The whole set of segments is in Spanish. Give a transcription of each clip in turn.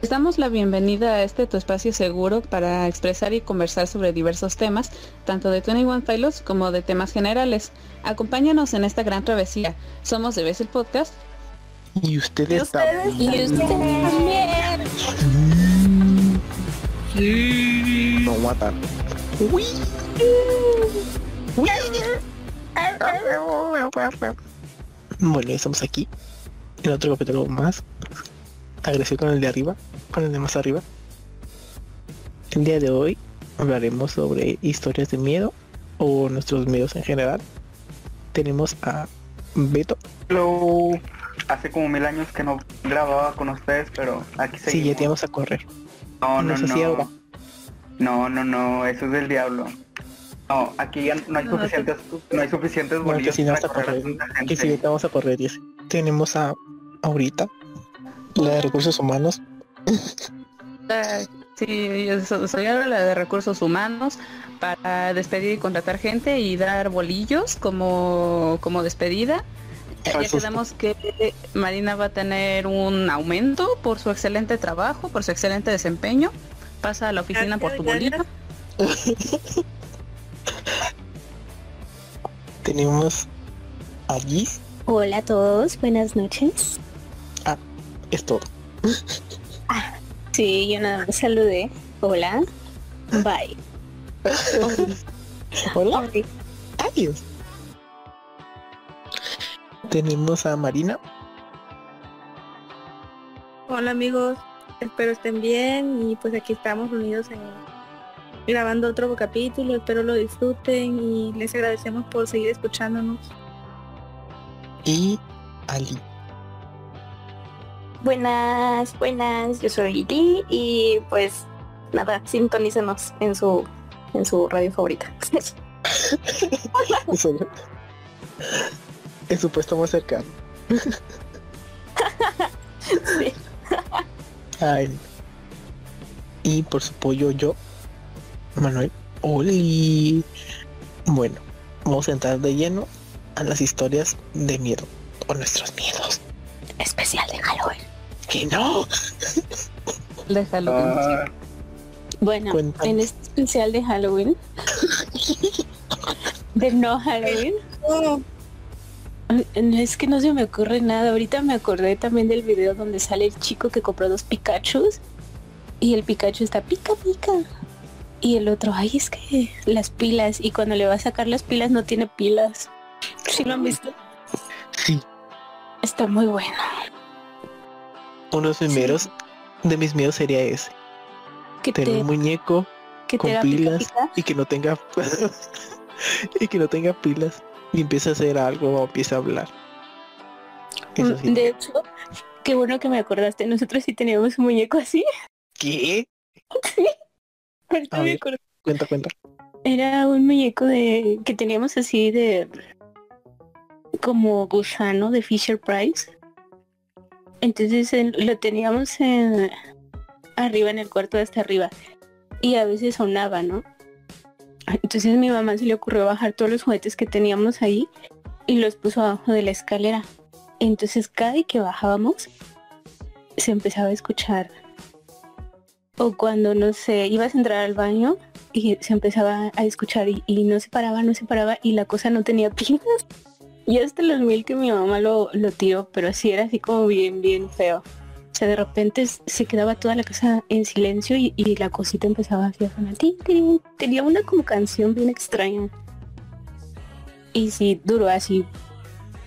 Les damos la bienvenida a este tu espacio seguro para expresar y conversar sobre diversos temas, tanto de 21 Pilots como de temas generales. Acompáñanos en esta gran travesía. Somos de vez el podcast. Y ustedes, ustedes también. Y ustedes también. Sí. No matar. Uy. Uy. Bueno, ya estamos aquí. En otro capítulo más. Agresivo con el de arriba. Con el de más arriba. El día de hoy hablaremos sobre historias de miedo o nuestros miedos en general. Tenemos a Beto. Hello. Hace como mil años que no grababa con ustedes, pero aquí Sí, seguimos. ya te vamos a correr. No, no, no ahora. no. No, no, no, eso es del diablo. No, aquí ya no hay No, suficientes, no hay suficientes No, bolillos que si no vas a correr correr. Que si te vamos a correr, dice. Tenemos a ahorita la de recursos humanos. Ah, Sí, soy ahora la de recursos humanos para despedir y contratar gente y dar bolillos como, como despedida. Ya quedamos que Marina va a tener un aumento por su excelente trabajo, por su excelente desempeño. Pasa a la oficina por tu bolillo. Tenemos a Giz. Hola a todos, buenas noches. Es todo. Sí, yo nada más saludé. Hola. Bye. Hola. Ok. Adiós. Tenemos a Marina. Hola amigos, espero estén bien y pues aquí estamos reunidos en grabando otro capítulo, espero lo disfruten y les agradecemos por seguir escuchándonos. Y Ali. Buenas, buenas, yo soy Lee y pues nada, sintonícenos en su en su radio favorita. Es su puesto más cercano. Sí. Ay. Y por su pollo yo, Manuel. Oli. Bueno, vamos a entrar de lleno a las historias de miedo. O nuestros miedos. Especial de Halloween. Que no. Déjalo. Ah, Bueno, en este especial de Halloween, de no Halloween, no, es que no se me ocurre nada. Ahorita me acordé también del video donde sale el chico que compró dos Pikachus y el Pikachu está pica pica. Y el otro, ay, es que las pilas. Y cuando le va a sacar las pilas no tiene pilas. ¿Sí lo han visto? Sí, Está muy bueno. Uno de mis miedos, de mis miedos sería ese. Que Tener te, un muñeco que con pilas pica. y que no tenga y que no tenga pilas y empieza a hacer algo o empieza a hablar. Eso sí. Mm, De hecho, qué bueno que me acordaste. Nosotros sí teníamos un muñeco así. ¿Qué? Ahorita me acordé. Cuenta, cuenta. Era un muñeco de que teníamos así de como gusano de Fisher Price. Entonces en- lo teníamos en arriba en el cuarto de hasta arriba y a veces sonaba, ¿no? Entonces mi mamá se le ocurrió bajar todos los juguetes que teníamos ahí y los puso abajo de la escalera. Entonces cada vez que bajábamos se empezaba a escuchar. O cuando, no sé, ibas a entrar al baño y se empezaba a escuchar y, y no se paraba, no se paraba y la cosa no tenía pilas. Y hasta los mil que mi mamá lo, lo tiró, pero sí era así como bien, bien feo. O sea, de repente se quedaba toda la casa en silencio y, y la cosita empezaba así a sonar. Tenía una como canción bien extraña. Y sí, duró así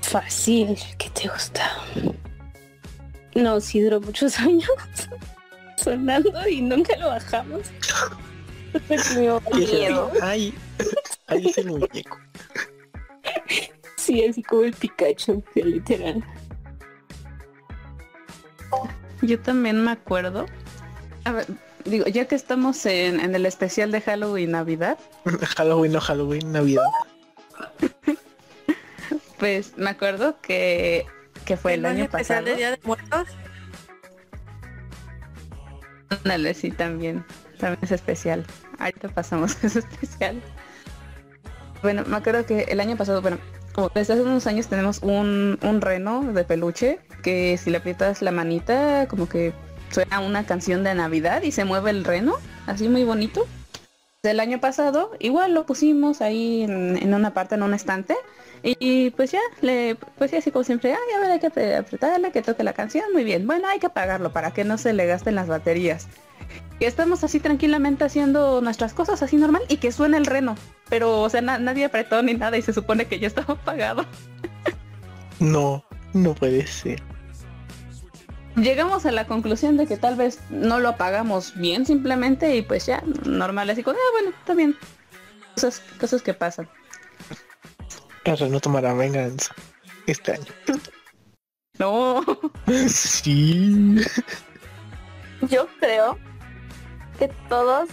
fácil. ¿Qué te gusta? No, sí duró muchos años sonando y nunca lo bajamos. Miedo. Ay, ahí es el muñeco. Sí, así como el Pikachu, literal. Yo también me acuerdo. A ver, digo, ya que estamos en, en el especial de Halloween Navidad, Halloween, no Halloween, Navidad. pues me acuerdo que, que fue el ¿No es año especial pasado. de Día de Muertos? Ándale, sí, también. También es especial. Ahorita pasamos a ese especial. Bueno, me acuerdo que el año pasado, bueno, desde hace unos años tenemos un, reno de peluche que si le aprietas la manita, como que suena una canción de Navidad y se mueve el reno, así muy bonito. Del año pasado, igual lo pusimos ahí en, una parte, en un estante. Y, pues ya, le, pues ya así como siempre, ay, a ver, hay que apretarle, que toque la canción, muy bien. Bueno, hay que apagarlo para que no se le gasten las baterías. Y estamos así tranquilamente haciendo nuestras cosas así normal y que suene el reno. Pero, o sea, nadie apretó ni nada y se supone que ya estaba apagado. No, no puede ser llegamos a la conclusión de que tal vez no lo apagamos bien simplemente y pues ya, normal, así como, ah, bueno, está bien. Cosas, cosas que pasan. Claro, no tomará venganza este año. No. sí. Yo creo que todos,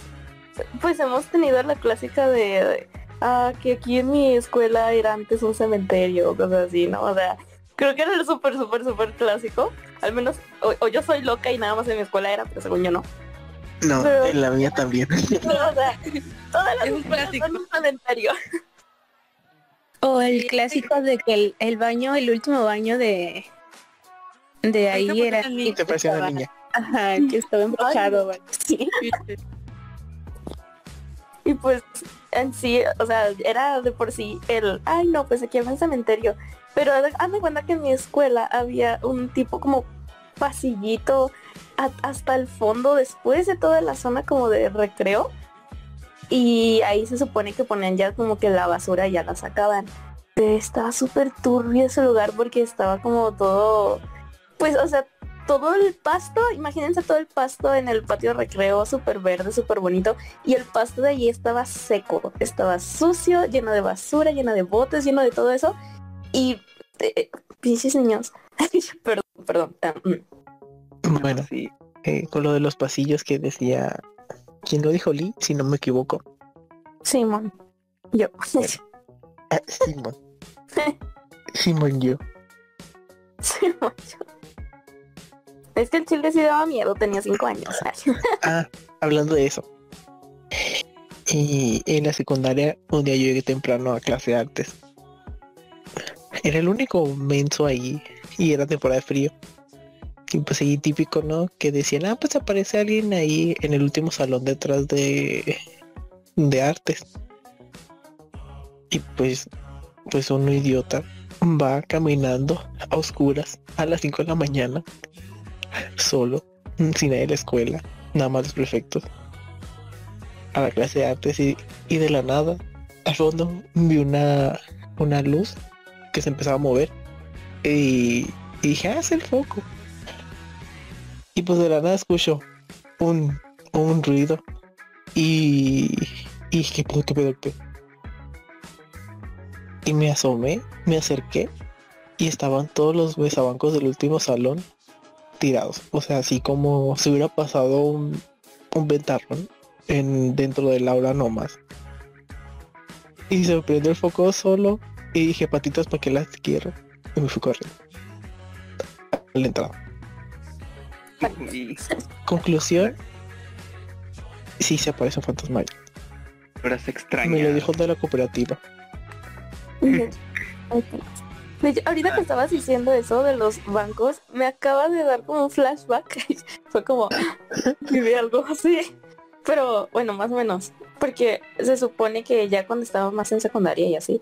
pues hemos tenido la clásica de, ah, que aquí en mi escuela era antes un cementerio o cosas así, ¿no? O sea, creo que era el súper, súper, súper clásico. Al menos, o, yo soy loca y nada más en mi escuela era, pero según yo no. No, en la mía también. o sea, todas las escuelas son un cementerio. O el clásico de que el, baño, el último baño de de ahí era te parecía una niña. Ajá, que estaba embrujado, sí. Y pues en sí, o sea, era de por sí el, ay no, pues aquí hay un cementerio. Pero hazme cuenta que en mi escuela había un tipo como pasillito hasta el fondo después de toda la zona como de recreo. Y ahí se supone que ponían ya como que la basura ya la sacaban. Pero estaba súper turbio ese lugar porque estaba como todo, pues o sea, todo el pasto, imagínense todo el pasto en el patio de recreo, súper verde, súper bonito. Y el pasto de allí estaba seco, estaba sucio, lleno de basura, lleno de botes, lleno de todo eso. Y eh, pinches niños. perdón, perdón. Ah, mm. Bueno, sí. Eh, con lo de los pasillos que decía, ¿quién lo dijo Lee? Si no me equivoco. Simón. Yo. Ah, Simón. Simón yo. Simón yo. Es que el chile sí daba miedo, tenía cinco años. ah, hablando de eso. Y en la secundaria un día yo llegué temprano a clase de artes era el único menso ahí y era temporada de frío. Y pues ahí típico, ¿no? Que decían, ah, pues aparece alguien ahí en el último salón detrás de, de artes. Y pues, pues uno idiota va caminando a oscuras a las 5 de la mañana, solo, sin ir a la escuela, nada más los prefectos, a la clase de artes y, y de la nada, al fondo vi una, una luz que se empezaba a mover. Y, dije, ah, es el foco. Y pues de la nada escucho un, un ruido. Y, y dije, ¿qué pedo, qué Y me asomé, me acerqué y estaban todos los besabancos del último salón tirados. O sea, así como si hubiera pasado un, un ventarrón en, dentro del aula nomás. Y se prendió el foco solo y dije, patitas, ¿para que las quiero? Y me fui corriendo. A la entrada. Conclusión. Sí se aparece un fantasma. Pero es extraño. Me lo dijo de la cooperativa. ahorita que estabas diciendo eso de los bancos, me acaba de dar como un flashback. Fue como, viví algo así. Pero bueno, más o menos. Porque se supone que ya cuando estaba más en secundaria y así,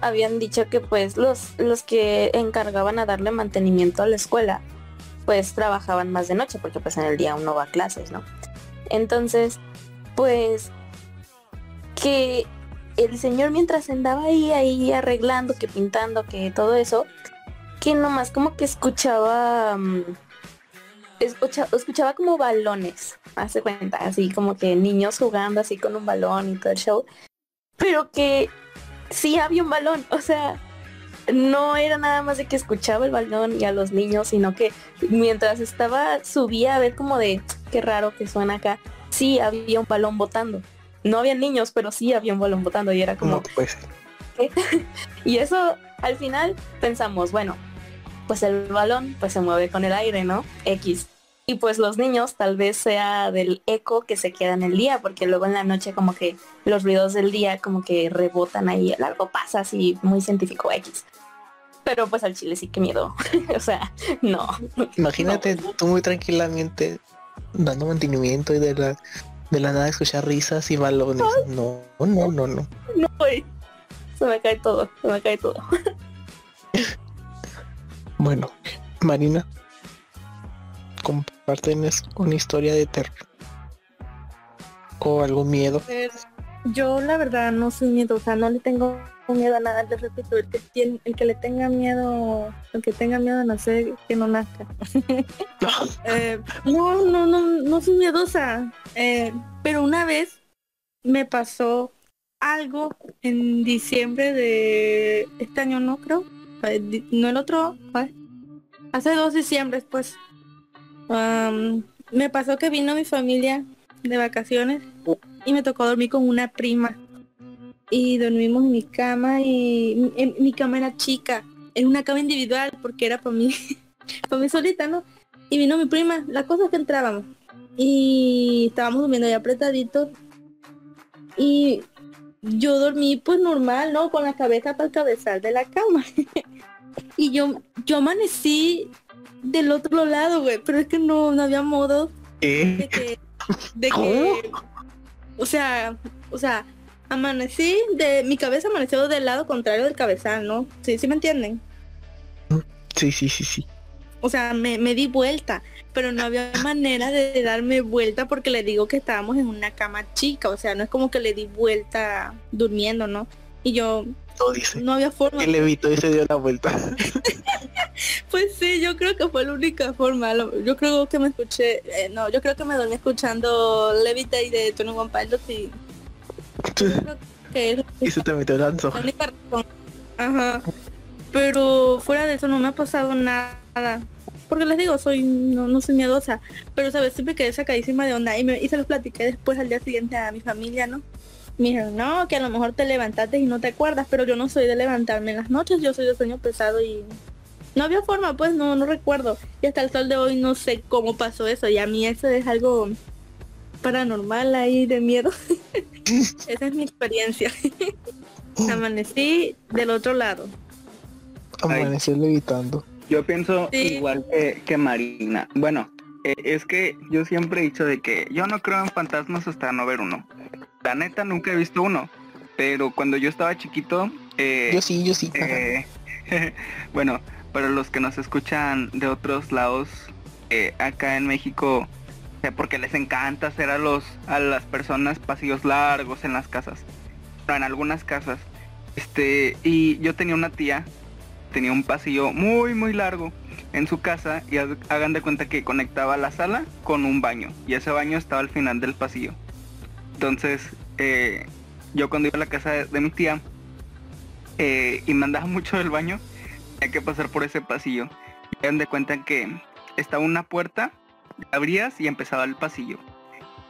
habían dicho que pues los, los que encargaban a darle mantenimiento a la escuela, pues trabajaban más de noche, porque pues en el día uno va a clases, ¿no? Entonces, pues que el señor mientras andaba ahí, ahí arreglando, que pintando, que todo eso, que nomás como que escuchaba, mm, escuchaba, escuchaba como balones, hace cuenta, así como que niños jugando así con un balón y todo el show, pero que sí había un balón, o sea, no era nada más de que escuchaba el balón y a los niños, sino que mientras estaba, subía a ver como de, qué raro que suena acá, sí había un balón botando. No había niños, pero sí había un balón botando y era como... pues. y eso, al final, pensamos, bueno, pues el balón pues se mueve con el aire, ¿no? X. Y pues los niños tal vez sea del eco que se queda en el día, porque luego en la noche como que los ruidos del día como que rebotan ahí, algo pasa así muy científico X. Pero pues al chile sí que miedo. o sea, no. Imagínate tú muy tranquilamente dando mantenimiento y de la, de la nada escuchar risas y balones. No, no, no, no. No, güey. Se me cae todo, se me cae todo. Bueno, Marina, compártenos una historia de terror. O algún miedo. Yo la verdad no soy miedosa, no le tengo miedo a nada, les repito, el que tiene, el que le tenga miedo, el que tenga miedo a nacer, que no nazca. Eh, no, no, no, no soy miedosa. Eh, pero una vez me pasó algo en diciembre de este año, no creo. No el otro, hace dos diciembres, pues. Am, me pasó que vino mi familia de vacaciones y me tocó dormir con una prima. Y dormimos en mi cama y en, mi cama era chica. Era una cama individual porque era para mí, para mí solita, ¿no? Y vino mi prima. La cosa es que entrábamos y estábamos durmiendo ya apretaditos. Y yo dormí pues normal, ¿no? Con la cabeza para el cabezal de la cama. y yo, yo amanecí del otro lado, güey. Pero es que no, no había modo de que, de que, o sea, o sea, amanecí de, mi cabeza amaneció del lado contrario del cabezal, ¿no? Sí, sí me entienden. Sí, sí, sí, sí. O sea, me, me di vuelta, pero no había manera de darme vuelta porque le digo que estábamos en una cama chica, o sea, no es como que le di vuelta durmiendo, ¿no? Y yo, Todo dice. no había forma. El evitó y se dio la vuelta. Pues sí, yo creo que fue la única forma. Yo creo que me escuché, eh, no, yo creo que me dormí escuchando Levitate de Tony One Pilots y creo que es y se te metió la antoja. Ajá. Pero fuera de eso no me ha pasado nada. Porque les digo, soy no, no soy miedosa. Pero sabes, siempre quedé sacadísima de onda y, me, y se los platiqué después al día siguiente a mi familia, ¿no? Me dijeron, no, que a lo mejor te levantaste y no te acuerdas, pero yo no soy de levantarme en las noches, yo soy de sueño pesado y no había forma, pues no, no recuerdo. Y hasta el sol de hoy no sé cómo pasó eso. Y a mí eso es algo paranormal ahí de miedo. Esa es mi experiencia. Amanecí del otro lado. Amaneció levitando. Yo pienso Sí. igual que, que Marina. Bueno, eh, es que yo siempre he dicho de que yo no creo en fantasmas hasta no ver uno. La neta nunca he visto uno. Pero cuando yo estaba chiquito, eh, Yo sí, yo sí. eh, bueno, para los que nos escuchan de otros lados, eh, acá en México, porque les encanta hacer a los a las personas pasillos largos en las casas, en algunas casas, este y yo tenía una tía, tenía un pasillo muy muy largo en su casa y hagan de cuenta que conectaba la sala con un baño y ese baño estaba al final del pasillo. Entonces, eh, yo cuando iba a la casa de, mi tía eh, y me andaba mucho del baño, hay que pasar por ese pasillo. Y hagan de cuenta que estaba una puerta, abrías y empezaba el pasillo.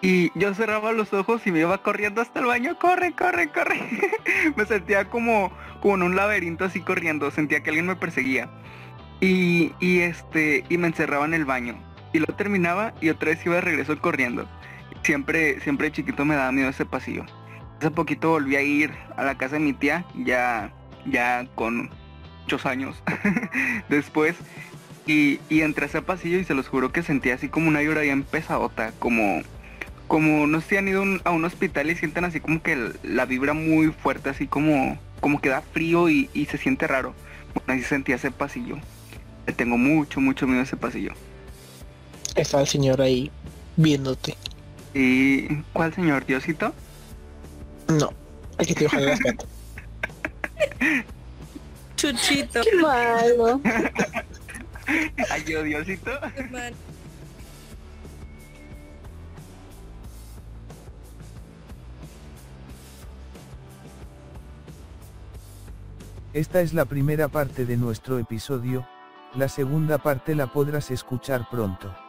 Y yo cerraba los ojos y me iba corriendo hasta el baño, corre, corre, corre. me sentía como, como en un laberinto así corriendo, sentía que alguien me perseguía. Y, y este, y me encerraba en el baño. Y lo terminaba y otra vez iba de regreso corriendo. Siempre, siempre chiquito me daba miedo ese pasillo. Hace poquito volví a ir a la casa de mi tía, ya, ya con muchos años después. Y, y entré a ese pasillo y se los juro que sentía así como una vibra bien pesadota, como, como no sé si han ido un- a un hospital y sienten así como que el- la vibra muy fuerte, así como, como que da frío y, y se siente raro. Bueno, así sentía ese pasillo. Le tengo mucho, mucho miedo a ese pasillo. Está el señor ahí viéndote. ¿Y cuál señor Diosito? No, hay que te ojalá las patas. Chuchito. Qué malo. Ay, yo Diosito. Esta es la primera parte de nuestro episodio, la segunda parte la podrás escuchar pronto.